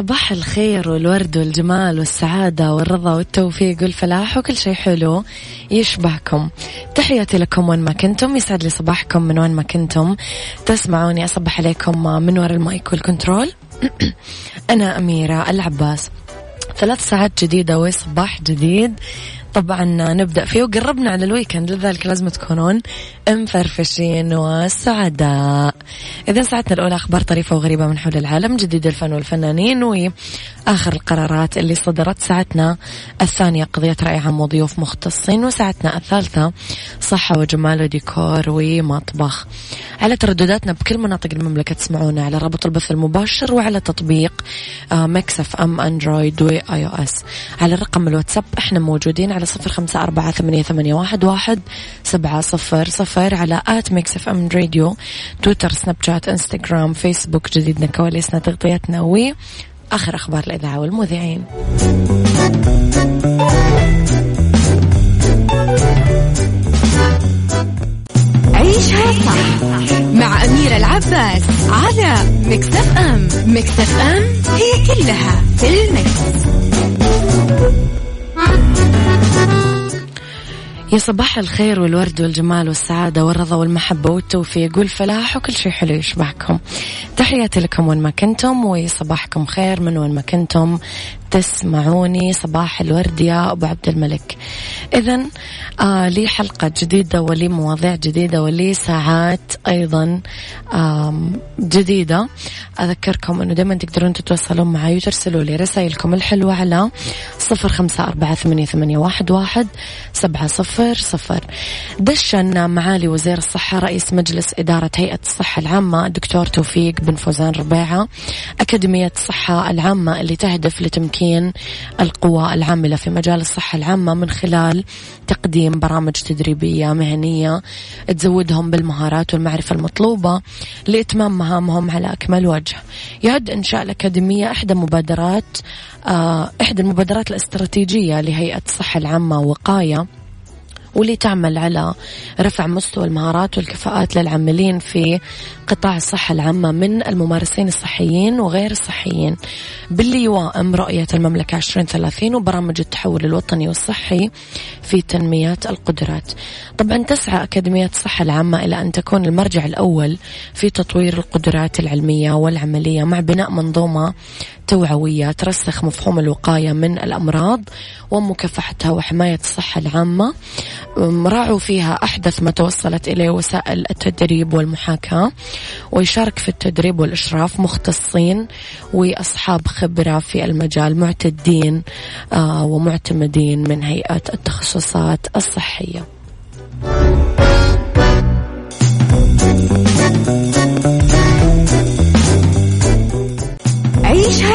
صباح الخير والورد والجمال والسعادة والرضا والتوفيق والفلاح وكل شيء حلو يشبهكم. تحياتي لكم وين ما كنتم. يسعد لي صباحكم من وين ما كنتم. تسمعوني أصبح عليكم من وراء ال mic وال control. أنا أميرة العباس. ثلاث ساعات جديدة وصباح جديد. طبعا نبدأ فيه. وقربنا على ال weekend لذلك لازم تكونون مفرفشين وسعداء. إذا ساعتنا الأولى أخبار طريفة وغريبة من حول العالم جديد الفن والفنانين وآخر القرارات اللي صدرت ساعتنا الثانية قضية رأي عام وضيوف مختصين وساعتنا الثالثة صحة وجمال وديكور ومطبخ. على تردداتنا بكل مناطق المملكة تسمعونا على رابط البث المباشر وعلى تطبيق Mix FM Android و iOS. على رقم الواتساب إحنا موجودين على صفر خمسة أربعة ثمانية, ثمانية واحد, واحد سبعة صفر صفر على at Mix FM Radio تويتر سناب شات إنستغرام فيسبوك جديدنا كواليسنا تغطيتنا و آخر أخبار الإذاعة والمذيعين عيشها صح مع أميرة العباس على Mix FM Mix FM هي كلها في ال mix. يا صباح الخير والورد والجمال والسعادة والرضا والمحبة والتوفيق والفلاح وكل شيء حلو يشبهكم. تحياتي لكم وين ما كنتم وصباحكم خير من وين ما كنتم. تسمعوني. صباح الورد يا أبو عبد الملك. إذا آه لي حلقة جديدة ولي مواضيع جديدة ولي ساعات أيضا آه جديدة. أذكركم أنه دائما تقدرون تتواصلون معي وترسلوا لي رسائلكم الحلوة على صفر خمسة أربعة ثمانية, واحد سبعة صفر صفر. دشن معالي وزير الصحة رئيس مجلس إدارة هيئة الصحة العامة الدكتور توفيق بن فوزان ربيعة. أكاديمية الصحة العامة اللي تهدف لتمكين القوى العاملة في مجال الصحة العامة من خلال تقديم برامج تدريبية مهنية تزودهم بالمهارات والمعرفة المطلوبة لإتمام مهامهم على أكمل وجه. يعد إنشاء الأكاديمية إحدى مبادرات آه، إحدى المبادرات الاستراتيجية لهيئة الصحة العامة وقاية. واللي تعمل على رفع مستوى المهارات والكفاءات للعاملين في قطاع الصحة العامة من الممارسين الصحيين وغير الصحيين. باللي يوائم رؤية المملكة 2030 وبرامج التحول الوطني والصحي في تنمية القدرات. طبعا تسعى أكاديمية الصحة العامة إلى أن تكون المرجع الأول في تطوير القدرات العلمية والعملية مع بناء منظومة توعوية ترسخ مفهوم الوقاية من الأمراض ومكافحتها وحماية الصحة العامة راعوا فيها أحدث ما توصلت إليه وسائل التدريب والمحاكاة ويشارك في التدريب والإشراف مختصين وأصحاب خبرة في المجال معتدين آه، ومعتمدين من هيئة التخصصات الصحية.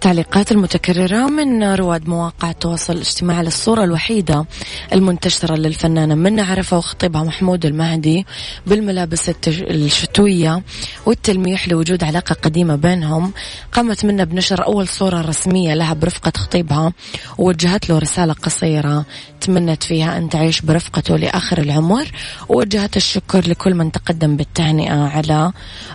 التعليقات المتكررة من رواد مواقع التواصل الاجتماعي للصورة الوحيدة المنتشرة للفنانة من عرفة وخطيبها محمود المهدي بالملابس الشتوية والتلميح لوجود علاقة قديمة بينهم. قامت منا بنشر أول صورة رسمية لها برفقة خطيبها ووجهت له رسالة قصيرة تمنت فيها أن تعيش برفقته لآخر العمر. ووجهت الشكر لكل من تقدم بالتهنئة على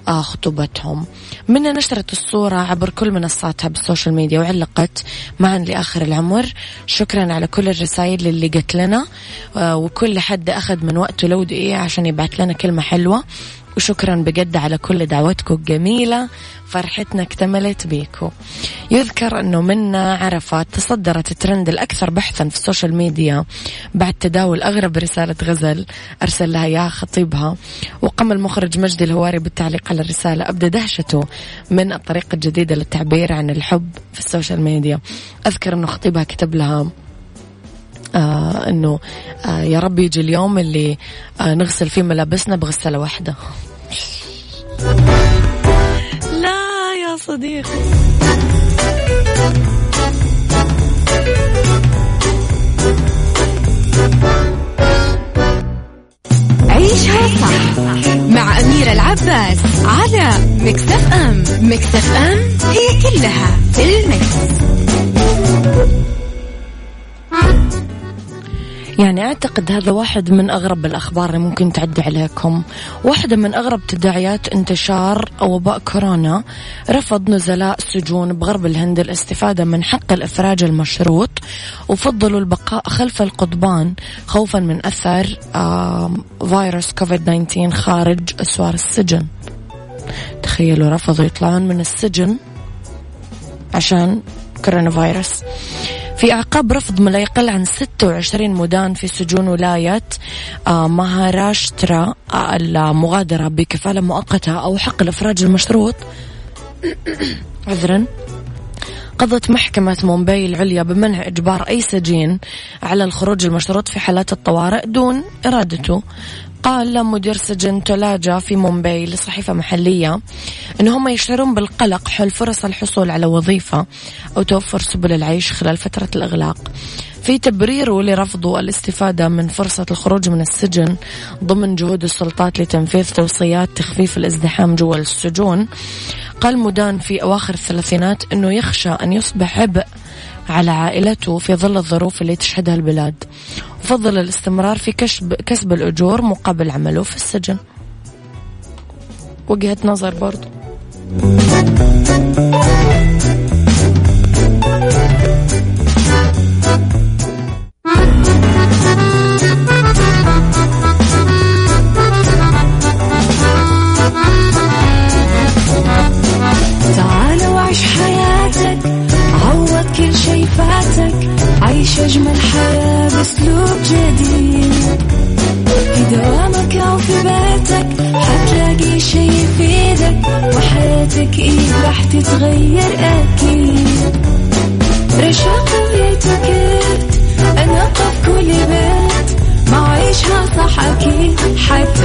آه، خطوبتهم. منة نشرت الصورة عبر كل منصاتها بال social media وعلقت معا لآخر العمر. شكرا على كل الرسائل اللي جت لنا آه، وكل حد أخذ من وقته لو دقيقة عشان يبعث لنا كلمة حلوة. وشكرا بجد على كل دعوتكم الجميلة. فرحتنا اكتملت بيكو يذكر أنه منة عرفات تصدرت الترند الأكثر بحثا في ال social media بعد تداول أغرب رسالة غزل أرسل لها إياها خطيبها. وقام المخرج مجدي الهواري بالتعليق على الرسالة. أبدى دهشته من الطريقة الجديدة للتعبير عن الحب في السوشيال ميديا. أذكر أنه خطيبها كتب لها آه إنه آه يا رب يجي اليوم اللي آه نغسل فيه ملابسنا بغسله واحدة. لا يا صديقي. عيشها صح مع أميرة العباس على مكتف أم مكتف أم هي كلها في المكس. يعني أعتقد هذا واحد من أغرب الأخبار اللي ممكن تعدي عليكم. واحدة من أغرب تداعيات انتشار وباء كورونا. رفض نزلاء السجون بغرب الهند الاستفادة من حق الإفراج المشروط وفضلوا البقاء خلف القضبان خوفا من أثر فيروس كوفيد 19 خارج أسوار السجن. تخيلوا رفضوا يطلعون من السجن عشان كورونا فيروس. في أعقاب رفض ما لا يقل عن 26 مدان في سجون ولاية آه، مهاراشترا آه، المغادرة بكفالة مؤقتة أو حق الإفراج المشروط. عذرا. قضت محكمة مومباي العليا بمنع إجبار أي سجين على الخروج المشروط في حالات الطوارئ دون إرادته. قال مدير سجن تولاجا في مومباي لصحيفة محلية أن هم يشعرون بالقلق حول فرص الحصول على وظيفة أو توفر سبل العيش خلال فترة الإغلاق. في تبريره لرفضه الاستفادة من فرصة الخروج من السجن ضمن جهود السلطات لتنفيذ توصيات تخفيف الازدحام جوا السجون. قال مدان في أواخر الثلاثينات أنه يخشى أن يصبح عبء على عائلته في ظل الظروف اللي تشهدها البلاد. وفضل الاستمرار في كسب, كسب الأجور مقابل عمله في السجن. وجهة نظر برضو. عيش أجمل حياة بأسلوب جديد. في دوامك أو في بيتك حتلاقي شي يفيدك وحياتك إيه راح تتغير أكيد. رشاق ويتوكيت أنا في كل بيت ما عيشها صح أكيد. حتعيشها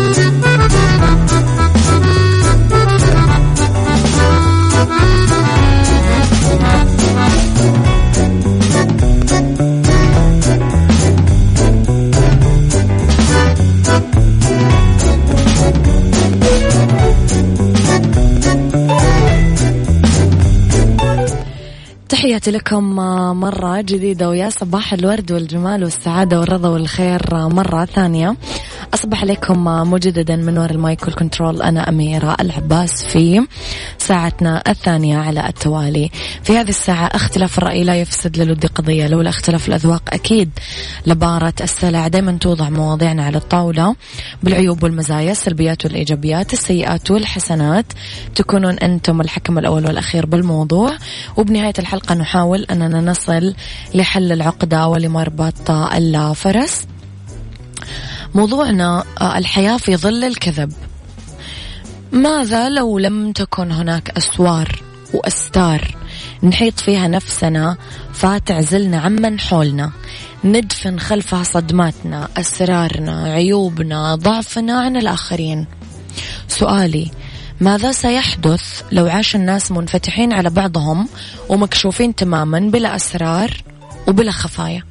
تحياتي لكم مرة جديدة ويا صباح الورد والجمال والسعادة والرضا والخير مرة ثانية. أصبح عليكم مجددا من وراء ال mic وال control. أنا أميرة العباس في ساعتنا الثانية على التوالي. في هذه الساعة اختلاف الرأي لا يفسد للود قضية. لولا اختلاف الأذواق أكيد لبارت السلع دائما توضع مواضيعنا على الطاولة. بالعيوب والمزايا السلبيات والإيجابيات السيئات والحسنات. تكونون أنتم الحكم الأول والأخير بالموضوع. وبنهاية الحلقة نحاول أننا نصل لحل العقدة ولمربط الفرس موضوعنا آه، الحياة في ظل الكذب. ماذا لو لم تكن هناك أسوار وأستار نحيط فيها نفسنا فتعزلنا عمن حولنا ندفن خلفها صدماتنا أسرارنا عيوبنا ضعفنا عن الآخرين؟ سؤالي ماذا سيحدث لو عاش الناس منفتحين على بعضهم ومكشوفين تماما بلا أسرار وبلا خفايا؟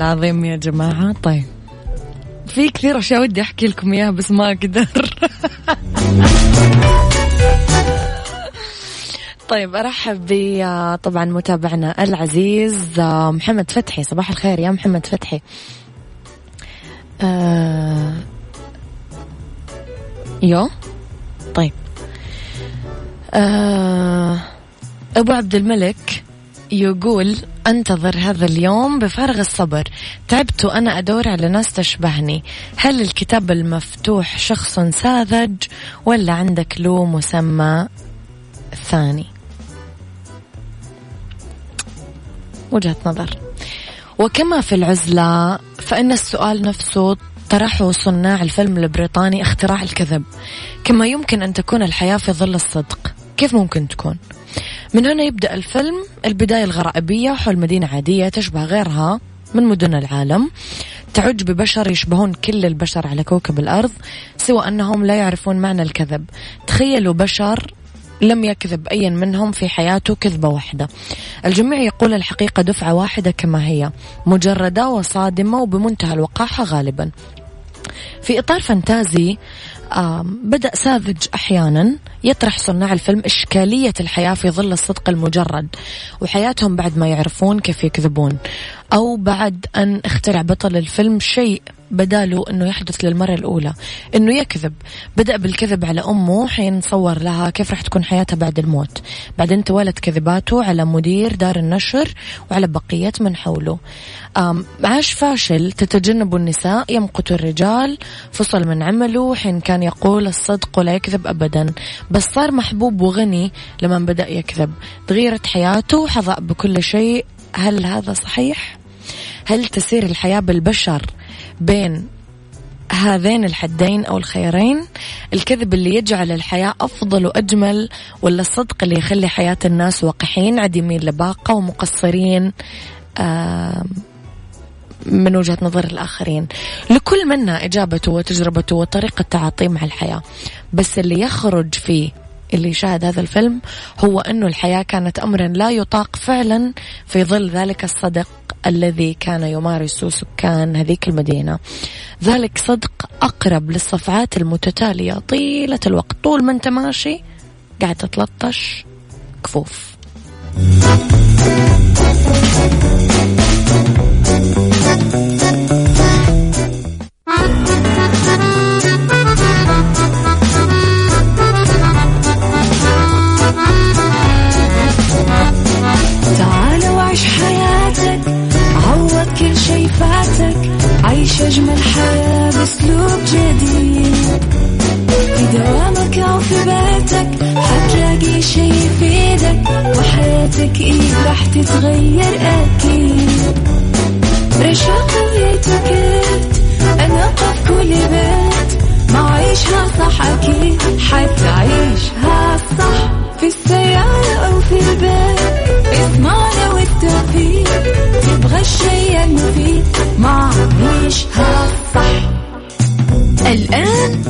العظيم يا جماعة. طيب. في كثير أشياء ودي أحكي لكم إياها بس ما أقدر. طيب أرحب ب طبعا متابعنا العزيز محمد فتحي. صباح الخير يا محمد فتحي. آه... يو؟ طيب. آه... أبو عبد الملك يقول أنتظر هذا اليوم بفارغ الصبر. تعبت وأنا أدور على ناس تشبهني. هل الكتاب المفتوح شخص ساذج ولا عندك له مسمى ثاني؟ وجهة نظر. وكما في العزلة فإن السؤال نفسه طرحه صناع الفيلم البريطاني اختراع الكذب. كما يمكن أن تكون الحياة في ظل الصدق. كيف ممكن تكون؟ من هنا يبدأ الفيلم. البداية الغرائبية حول مدينة عادية تشبه غيرها من مدن العالم. تعج ببشر يشبهون كل البشر على كوكب الأرض سوى أنهم لا يعرفون معنى الكذب. تخيلوا بشر لم يكذب أي منهم في حياته كذبة واحدة. الجميع يقول الحقيقة دفعة واحدة كما هي مجردة وصادمة وبمنتهى الوقاحة غالبا. في إطار فانتازي بدأ ساذج أحيانا يطرح صناع الفيلم إشكالية الحياة في ظل الصدق المجرد وحياتهم بعد ما يعرفون كيف يكذبون أو بعد أن اخترع بطل الفيلم شيء بداله أنه يحدث للمرة الأولى أنه يكذب. بدأ بالكذب على أمه حين صور لها كيف راح تكون حياتها بعد الموت. بعدين توالت كذباته على مدير دار النشر وعلى بقية من حوله. عاش فاشل تتجنب النساء يمقت الرجال فصل من عمله حين كان يقول الصدق ولا يكذب أبدا. بس صار محبوب وغني لما بدأ يكذب. تغيرت حياته وحظى بكل شيء. هل هذا صحيح؟ هل تسير الحياة بالبشر بين هذين الحدين أو الخيرين الكذب اللي يجعل الحياة أفضل وأجمل ولا الصدق اللي يخلي حياة الناس وقحين عديمين لباقة ومقصرين من وجهة نظر الآخرين. لكل منا إجابته وتجربته وطريقة تعاطيه مع الحياة. بس اللي يخرج فيه اللي يشاهد هذا الفيلم هو أنه الحياة كانت أمرا لا يطاق فعلا في ظل ذلك الصدق الذي كان يمارسه سكان هذيك المدينة. ذلك صدق أقرب للصفعات المتتالية. طيلة الوقت طول ما أنت ماشي قاعد تتلطش كفوف. تتغير أكيد. رشاق ويتوكيت أنا قف كل بيت. ما عيشها صح أكيد. حتعيشها صح. في السيارة أو في البيت. اضمعنا والتوفيق. تبغى الشيء المفيد. ما عيشها صح. الآن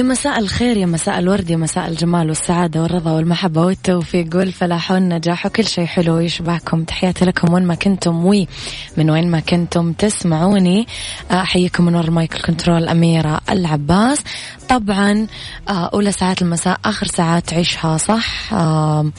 يا مساء الخير يا مساء الورد يا مساء الجمال والسعادة والرضا والمحبة والتوفيق. والفلاح والنجاح وكل شيء حلو يشبهكم. تحياتي لكم وين ما كنتم وي من وين ما كنتم تسمعوني. أحييكم من وراء ال mic ال control أميرة العباس. طبعا آه، أولى ساعات المساء آخر ساعات عيشها صح. آه،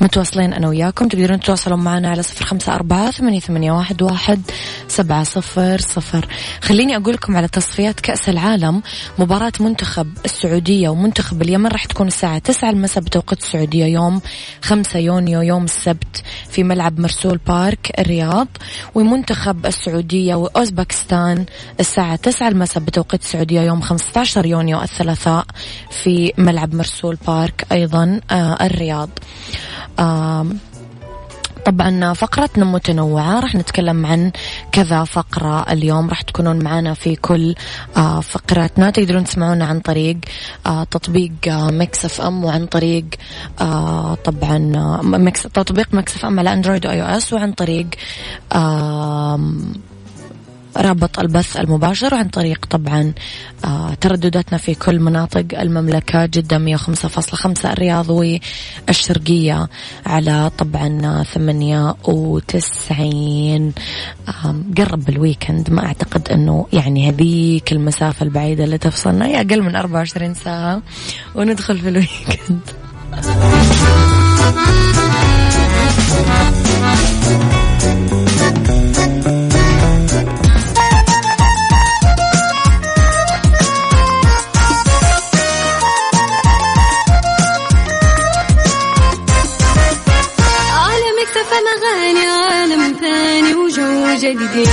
متواصلين أنا وياكم. تقدرون تتواصلون معنا على صفر خمسة أربعة ثمانية, واحد, سبعة صفر صفر. خليني أقول لكم على تصفيات كأس العالم. مباراة منتخب السعودية ومنتخب اليمن راح تكون الساعة تسعة المساء بتوقيت السعودية يوم خمسة يونيو يوم السبت في ملعب مرسول بارك الرياض. ومنتخب السعودية وأوزبكستان الساعة تسعة المساء بتوقيت السعودية يوم 15 يونيو الثلاثاء في ملعب مرسول بارك أيضا آه الرياض. طبعا فقرتنا متنوعة راح نتكلم عن كذا فقرة اليوم. راح تكونون معنا في كل فقراتنا. تقدرون تسمعونا عن طريق تطبيق Mix FM وعن طريق طبعا Mix تطبيق Mix FM على Android و iOS وعن طريق رابط البث المباشر عن طريق طبعا آه، تردداتنا في كل مناطق المملكة جدة 105.5 الرياض والشرقية على طبعا 98 قرب ال weekend. ما أعتقد أنه يعني هذيك المسافة البعيدة اللي تفصلنا هي أقل من 24 ساعة وندخل في ال weekend. جديد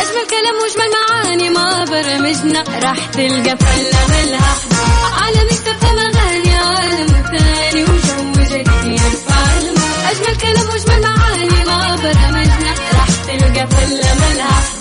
أجمل كلام وأجمل معاني ما برمجنا. راح تلقى فلة ملها على مكتب أغاني عالم ثاني وجو جديد أجمل كلام وأجمل معاني ما برمجنا. راح تلقى فلة ملها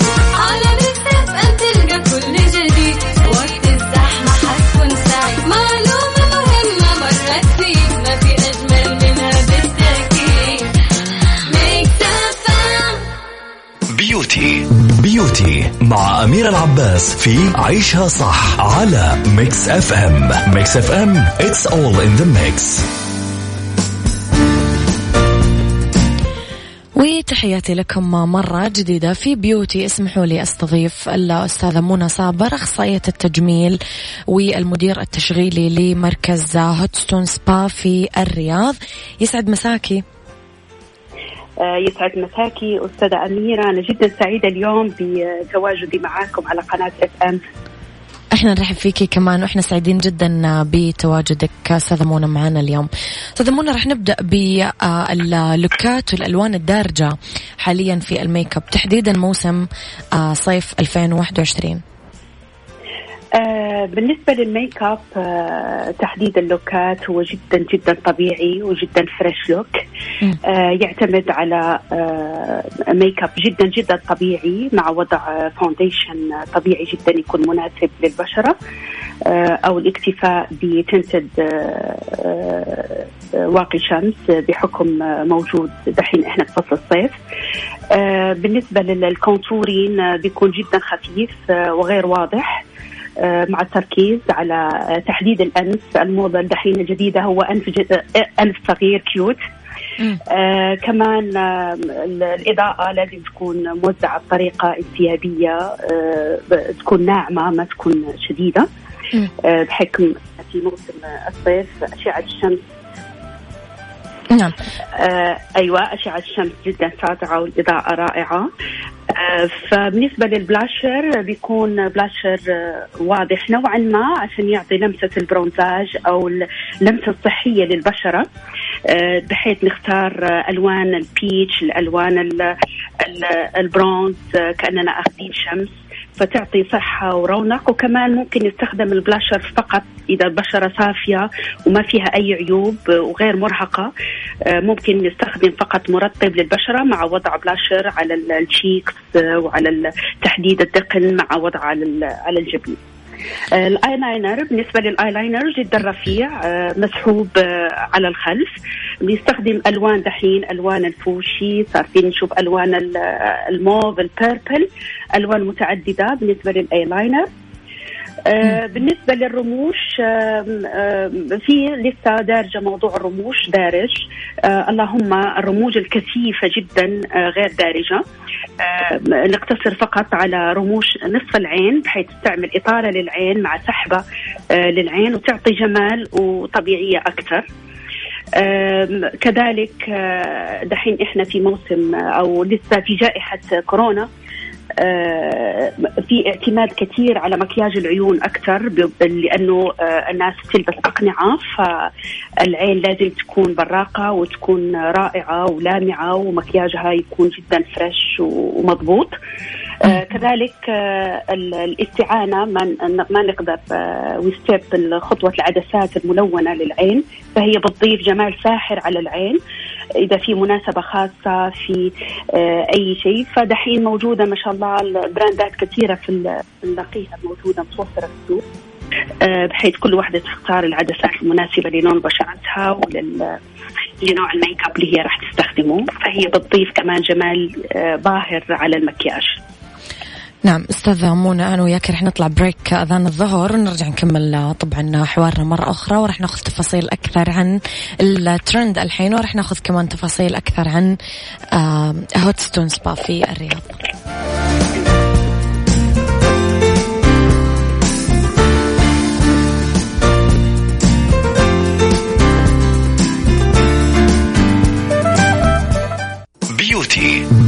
Beauty. Beauty مع أميرة العباس في عيشها صح على Mix FM Mix FM it's all in the mix. وتحياتي لكم مرة جديدة في Beauty. اسمحوا لي أستضيف الأستاذة منى صابر أخصائية التجميل والمدير التشغيلي لمركز Hot Stone Spa في الرياض. يسعد مساكي. يسعد مساكي أستاذة أميرة أنا جدا سعيدة اليوم بتواجدي معاكم على قناة FM أحنا نرحب فيكي كمان وإحنا سعيدين جدا بتواجدك أستاذة منى معنا اليوم. أستاذة منى رح نبدأ باللوكات والألوان الدارجة حاليا في ال make up تحديدا موسم آه، صيف 2021. آه بالنسبة لل make up آه تحديد اللوكات هو جدا جدا طبيعي وجدا fresh look. آه يعتمد على make up جدا جدا طبيعي مع وضع foundation طبيعي جدا يكون مناسب للبشرة. أو الاكتفاء ب tinted واقي شمس بحكم موجود دحين إحنا في فصل الصيف. بالنسبة لل contouring بيكون جدا خفيف وغير واضح. مع التركيز على تحديد الأنف. الموضة الدحين الجديدة هو أنف جد... أنف صغير cute آه كمان آه الإضاءة لازم تكون موزعة بطريقة انسيابية آه تكون ناعمة ما تكون شديدة. آه بحكم في موسم الصيف أشعة الشمس. نعم. آه أيوه أشعة الشمس جدا ساطعة والإضاءة رائعة. آه فبالنسبة للبلاشر بيكون بلاشر آه واضح نوعا ما عشان يعطي لمسة ال bronzage أو اللمسه الصحيه للبشرة. آه بحيث نختار ألوان ال peach الألوان البرونز كأننا أخذين شمس. فتعطي صحة ورونق وكمان ممكن يستخدم البلاشر فقط إذا البشرة صافية وما فيها أي عيوب وغير مرهقة. ممكن نستخدم فقط مرطب للبشرة مع وضع بلاشر على ال cheeks وعلى تحديد الدقن مع وضع على على الجبين. الايلاينر بالنسبة للايلاينر جدا رفيع مسحوب على الخلف بيستخدم ألوان دحين ألوان الفوشي صار فينا نشوف ألوان الموف ال purple ألوان متعددة بالنسبة للايلاينر آه بالنسبة للرموش آم، آم، في لسه دارجة موضوع الرموش دارج. آه اللهم الرموش الكثيفة جدا آه غير دارجة. آه نقتصر فقط على رموش نصف العين بحيث تعمل إطالة للعين مع سحبة آه للعين وتعطي جمال وطبيعية أكثر. آم، كذلك آه، دحين إحنا في موسم آه، أو لسه في جائحة كورونا. آه، في اعتماد كثير على مكياج العيون أكثر لأنه آه، الناس تلبس أقنعة فالعين لازم تكون براقة وتكون رائعة ولامعة ومكياجها يكون جدا فريش ومضبوط. آه كذلك آه ال- الاستعانة ما ما نقدر آه و step خطوة العدسات الملونة للعين فهي بتضيف جمال ساحر على العين. إذا في مناسبة خاصة في آه أي شيء. فدحين موجودة ما شاء الله البراندات كثيرة في النقية موجودة متوفرة في السوق. آه بحيث كل واحدة تختار العدسات المناسبة للون بشرتها ولل لنوع ال make up اللي هي راح تستخدمه. فهي بتضيف كمان جمال آه باهر على المكياج. نعم أستاذة منى أنا وياك رح نطلع break أذان الظهر. ونرجع نكمل آه، طبعا حوارنا مرة أخرى ورح ناخذ تفاصيل أكثر عن الترند الحين ورح ناخذ كمان تفاصيل أكثر عن آه، Hot Stone Spa في الرياض. Beauty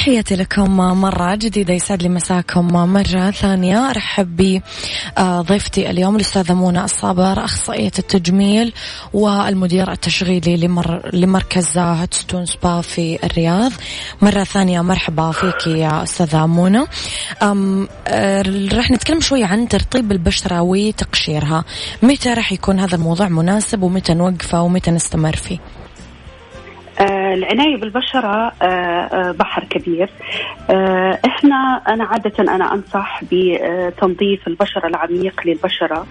تحياتي لكم مرة جديدة يسعد لي مساكم مرة ثانية. أرحب بضيفتي اليوم الأستاذة منى الصابر أخصائية التجميل والمدير التشغيلي لمر لمركز Hot Stone Spa في الرياض. مرة ثانية مرحبا فيك يا أستاذة منى. أم، آه، رح نتكلم شوي عن ترطيب البشرة وتقشيرها. متى رح يكون هذا الموضوع مناسب ومتى نوقفه ومتى نستمر فيه؟ العناية بالبشرة آه آه بحر كبير. آه إحنا أنا عادة أنا أنصح بتنظيف البشرة العميق للبشرة.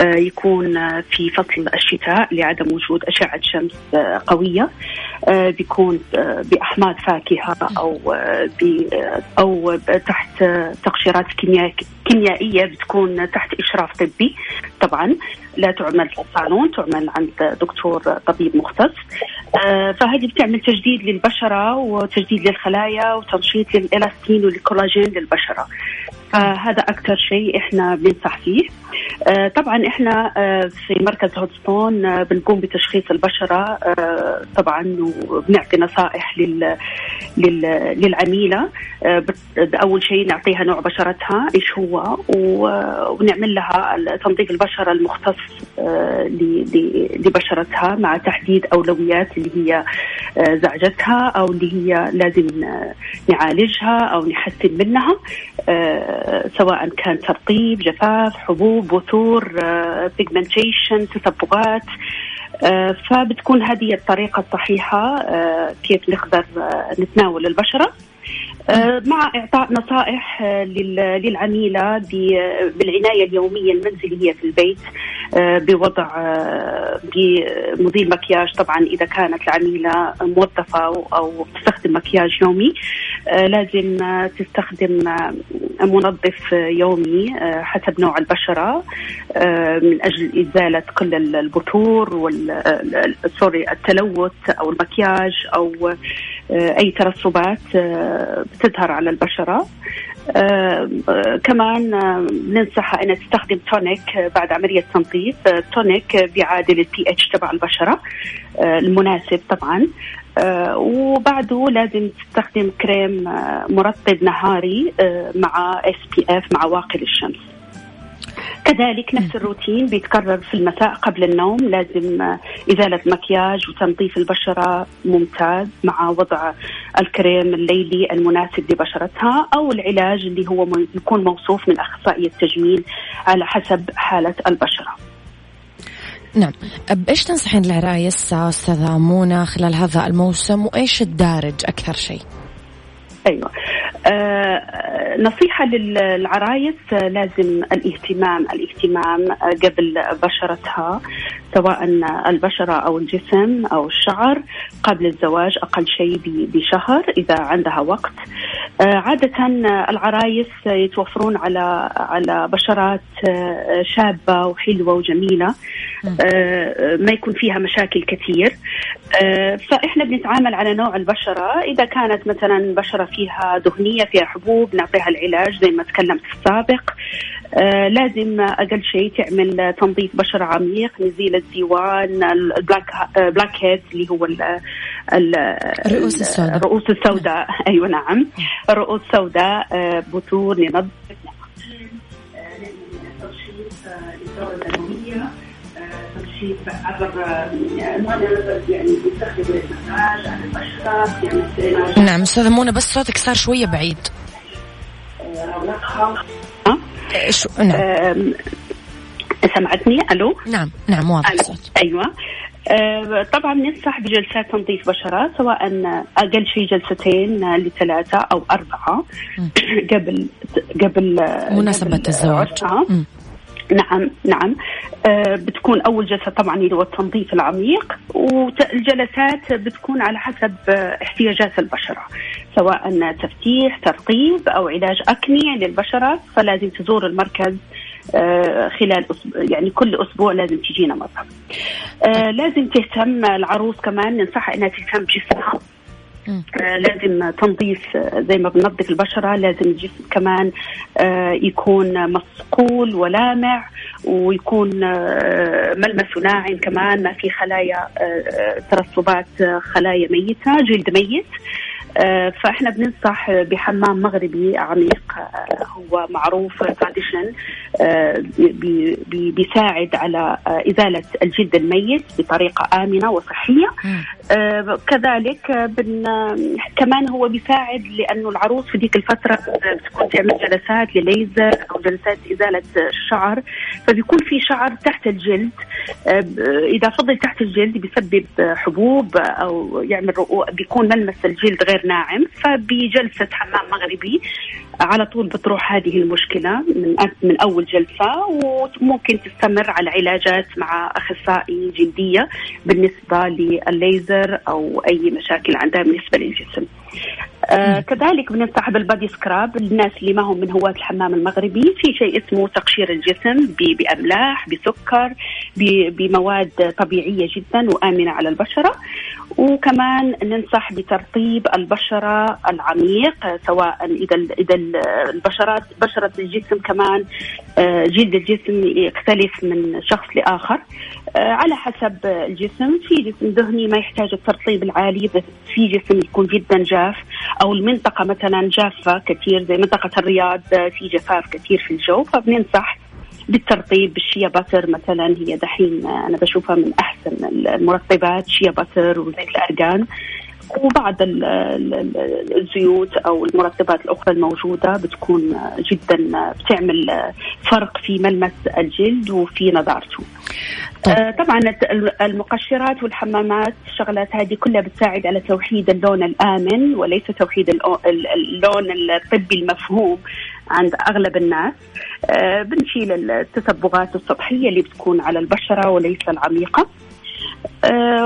آه يكون آه، في فصل الشتاء لعدم وجود أشعة شمس آه قوية. آه بيكون آه بأحماض فاكهة آه آه، أو تحت آه، تقشيرات كيميائية بتكون تحت إشراف طبي. طبعا. لا تعمل في الصالون تعمل عند دكتور طبيب مختص. آه، فهذه بتعمل تجديد للبشرة وتجديد للخلايا وتنشيط للإلاستين والكولاجين للبشرة. فهذا أكثر شيء إحنا بننصح فيه. آه، طبعا إحنا آه، في مركز هودستون آه، بنقوم بتشخيص البشرة طبعا وبنعطي نصائح لل لل- للعميلة. أول شيء نعطيها نوع بشرتها إيش هو ونعمل لها تنظيف البشرة المختص لبشرتها مع تحديد أولويات اللي هي آه، زعجتها أو اللي هي لازم آه، نعالجها أو نحسن منها آه، سواء كان ترطيب جفاف حبوب بثور بيجمنتيشن تصبغات آه، فبتكون هذه الطريقة الصحيحة آه، كيف نقدر آه، نتناول البشرة. آه، مع إعطاء نصائح آه، لل- للعميلة بالعناية اليومية المنزلية في البيت آه، بوضع آه، بمضيل مكياج. طبعا إذا كانت العميلة موظفة أو- تستخدم مكياج يومي آه، لازم آه، تستخدم آه، منظف آه، يومي آه، حسب نوع البشرة آه، من أجل إزالة كل ال- البثور وال ال- sorry التلوث أو المكياج أو آه، أي ترسبات آه، بتظهر على البشرة. آه، كمان بننصحها انها تستخدم tonic بعد عملية تنظيف. tonic بيعادل البي اتش تبع البشرة المناسب طبعا. وبعده لازم تستخدم كريم مرطب نهاري مع SPF مع واقي للشمس كذلك نفس الروتين بيتكرر في المساء قبل النوم. لازم آه، إزالة مكياج وتنظيف البشرة ممتاز مع وضع الكريم الليلي المناسب لبشرتها أو العلاج اللي هو يكون موصوف من أخصائي التجميل على حسب حالة البشرة. نعم. بإيش تنصحين العرايس أستاذة منى خلال هذا الموسم؟ وإيش الدارج؟ أكثر شيء. أيوه. آه نصيحة للعرايس لازم الاهتمام الاهتمام قبل بشرتها سواء البشرة أو الجسم أو الشعر قبل الزواج أقل شيء بشهر إذا عندها وقت. عادة العرايس يتوفرون على على بشرات شابة وحلوة وجميلة. ما يكون فيها مشاكل كثير. فإحنا بنتعامل على نوع البشرة. إذا كانت مثلا بشرة فيها دهنية فيها حبوب نعطيها العلاج زي ما تكلمت في السابق. آه لازم أقل شيء تعمل تنظيف بشره عميق نزيل الزيوان ال black black head اللي هو الرؤوس السوداء. الرؤوس السوداء. أيوه نعم. الرؤوس السوداء آه بثور ننظف عبر يعني بيستخدم المساج على البشره نعم أستاذة منى بس صوتك صار شوية بعيد. رونقها شو؟ نعم. سمعتني؟ ألو؟ نعم نعم واضح الصوت أيوه. آه طبعا ننصح بجلسات تنظيف بشرة سواء أقل شيء جلستين لثلاثة أو أربعة. قبل قبل مناسبة الزواج. نعم نعم آه بتكون أول جلسة طبعا اللي هو التنظيف العميق والجلسات بتكون على حسب احتياجات البشرة سواء تفتيح ترطيب أو علاج أكني للبشرة فلازم تزور المركز آه خلال يعني كل أسبوع لازم تجينا مرة. آه لازم تهتم العروس كمان ننصحها إنها تهتم بجسمها آه لازم تنظيف زي ما بننظف البشرة لازم الجسم كمان آه يكون مصقول ولامع ويكون آه ملمسه ناعم كمان ما في خلايا ترسبات خلايا ميتة جلد ميت. فإحنا بننصح بحمام مغربي عميق هو معروف تراديشن بيساعد على إزالة الجلد الميت بطريقة آمنة وصحية. كذلك بن كمان هو بيساعد لأنه العروس في ذيك الفترة بتكون تعمل جلسات لليزر أو جلسات إزالة الشعر فبيكون في شعر تحت الجلد إذا فضل تحت الجلد بيسبب حبوب أو يعمل رؤوق بيكون ملمس الجلد غير ناعم فبجلسة حمام مغربي على طول بتروح هذه المشكلة من من أول جلسة وممكن تستمر على علاجات مع أخصائي جلدية بالنسبة للليزر أو أي مشاكل عندها بالنسبة للجسم. آه كذلك بننصح بالبادي سكراب الناس اللي ما هم من هواة الحمام المغربي في شيء اسمه تقشير الجسم بأملاح بسكر بمواد طبيعية جدا وآمنة على البشرة. وكمان ننصح بترطيب البشرة العميق سواء إذا إذا البشرات بشرة الجسم كمان آه جلد الجسم يختلف من شخص لآخر. آه على حسب الجسم في جسم دهني ما يحتاج الترطيب العالي بس في جسم يكون جدا جاف. أو المنطقة مثلا جافة كثير زي منطقة الرياض في جفاف كثير في الجو فبننصح بالترطيب بالشيا باتر مثلا. هي دحين أنا بشوفها من أحسن المرطبات شيا باتر وزيت الارجان وبعض الزيوت أو المرطبات الأخرى الموجودة بتكون جدا بتعمل فرق في ملمس الجلد وفي نضارته. طيب. طبعا المقشرات والحمامات الشغلات هذه كلها بتساعد على توحيد اللون الآمن وليس توحيد اللون الطبي المفهوم عند أغلب الناس بنشيل التصبغات السطحية اللي بتكون على البشرة وليس العميقة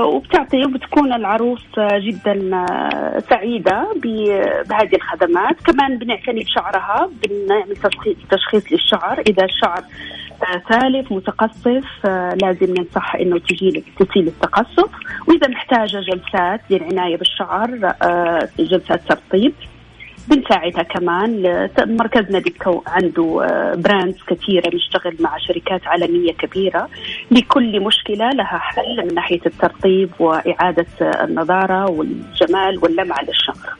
وبتعطي وبتكون العروس جدا سعيدة بهذه الخدمات. كمان بنعتني بشعرها بنعمل تشخيص للشعر. إذا الشعر سالف متقصف لازم ننصح إنه تجي تسيل التقصف. وإذا محتاجة جلسات للعناية بالشعر جلسات ترطيب. بنساعدها كمان مركزنا بيكو عنده براندز كثيرة نشتغل مع شركات عالمية كبيرة لكل مشكلة لها حل من ناحية الترطيب وإعادة النضارة والجمال واللمعة للشعر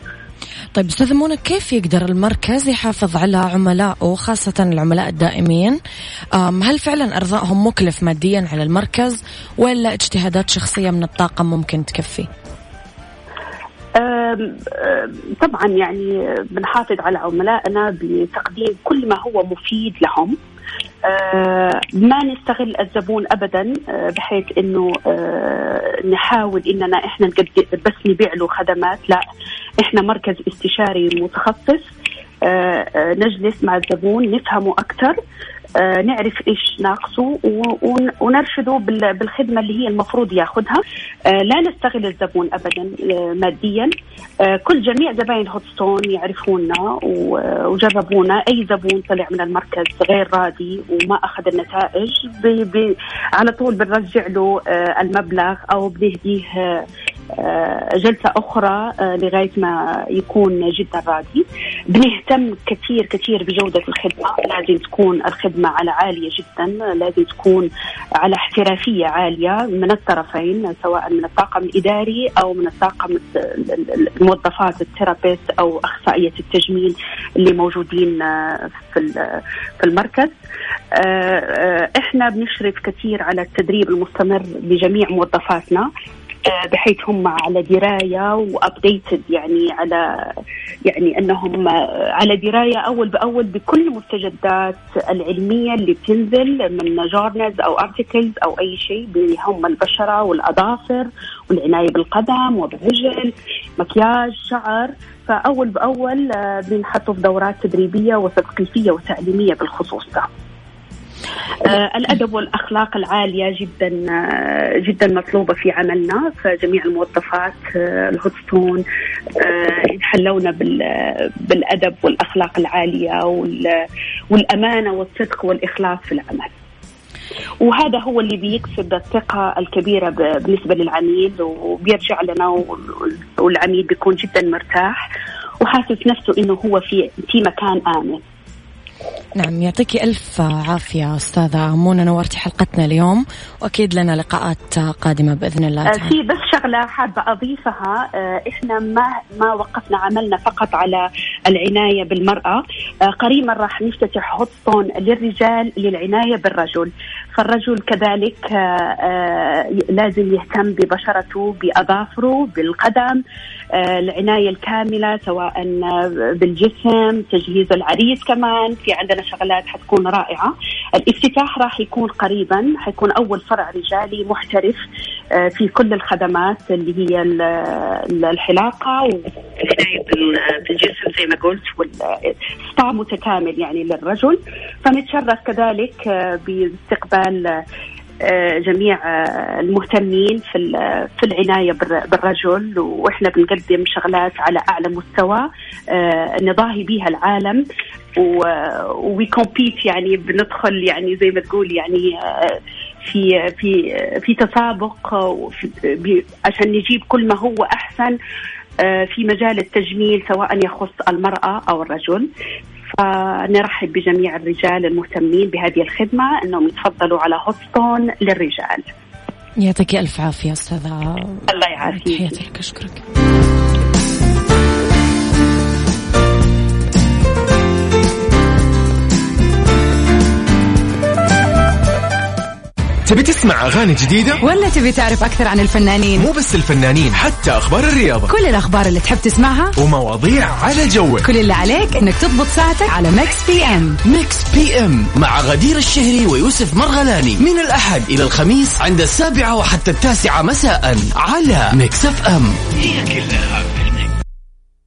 طيب أستاذ منى كيف يقدر المركز يحافظ على عملائه خاصة العملاء الدائمين؟ هل فعلا أرضائهم مكلف ماديا على المركز ولا اجتهادات شخصية من الطاقم ممكن تكفي؟ طبعا يعني بنحافظ على عملائنا بتقديم كل ما هو مفيد لهم. ما نستغل الزبون ابدا بحيث إنه نحاول إننا إحنا بس نبيع له خدمات. لا إحنا مركز استشاري متخصص. نجلس مع الزبون نفهمه أكثر آه، نعرف إيش ناقصه ونرشده بالخدمة اللي هي المفروض ياخذها آه، لا نستغل الزبون ابدا آه، ماديا. كل جميع زباين هوتستون يعرفونا وجربونا. أي زبون طلع من المركز غير راضي وما أخذ النتائج بي بي على طول بنرجع له المبلغ أو بنهديه آه، جلسة أخرى آه، لغاية ما يكون جدا راضي. بنهتم كثير كثير بجودة الخدمة. لازم تكون الخدمة على عالية جدا. لازم تكون على احترافية عالية من الطرفين سواء من الطاقم الإداري أو من الطاقم الموظفات therapists أو أخصائية التجميل اللي موجودين آه، في في المركز. إحنا بنشرف كثير على التدريب المستمر لجميع موظفاتنا. آه، بحيث هم على دراية و updated يعني على يعني إنهم على دراية أول بأول بكل المستجدات العلمية اللي بتنزل من journals أو articles أو أي شيء هم البشرة والأظافر والعناية بالقدم وبالرجل مكياج شعر فأول بأول آه، بنحطوا في دورات تدريبية وتثقيفية وتعليمية بالخصوص ده. آه الأدب والأخلاق العالية جدا آه جدا مطلوبة في عملنا فجميع الموظفات آه الهوتستون آه يتحلون بالأدب والأخلاق العالية والأمانة والصدق والإخلاص في العمل. وهذا هو اللي بيكسب الثقة الكبيرة بالنسبة للعميل وبيرجع لنا والعميل بيكون جدا مرتاح وحاسس نفسه إنه هو في في مكان آمن. نعم يعطيك ألف عافية أستاذة منى نورتي حلقتنا اليوم وأكيد لنا لقاءات قادمة بإذن الله آه، تعالى. في بس شغلة حابة أضيفها آه، إحنا ما ما وقفنا عملنا فقط على العناية بالمرأة. آه، قريبا راح نفتتح هوتستون للرجال للعناية بالرجل. فالرجل كذلك لازم يهتم ببشرته بأظافره بالقدم العناية الكاملة سواء بالجسم تجهيز العريس كمان. في عندنا شغلات حتكون رائعة. الافتتاح راح يكون قريبا حيكون أول فرع رجالي محترف. آه، في كل الخدمات اللي هي الحلاقة والعناية بالجسم زي ما قلت والسبا متكامل يعني للرجل. فنتشرف كذلك آه، باستقبال آه، جميع المهتمين في في العناية بالرجل. وإحنا بنقدم شغلات على أعلى مستوى نضاهي بها العالم. وكومبيت يعني بندخل يعني زي ما تقول يعني آه، في في في تسابق عشان نجيب كل ما هو أحسن آه، في مجال التجميل سواء يخص المرأة أو الرجل فنرحب بجميع الرجال المهتمين بهذه الخدمة إنهم يتفضلوا على هوستون للرجال. يعطيك ألف عافية أستاذة الله يعافيك تحياتي لك أشكرك. تبي تسمع أغاني جديدة؟ ولا تبي تعرف أكثر عن الفنانين؟ مو بس الفنانين حتى أخبار الرياضة. كل الأخبار اللي تحب تسمعها؟ ومواضيع على جوك. كل اللي عليك إنك تضبط ساعتك على ميكس اف أم ميكس اف أم مع غدير الشهري ويوسف مرغلاني. من الأحد إلى الخميس عند السابعة وحتى التاسعة مساء على ميكس اف أم هي كلها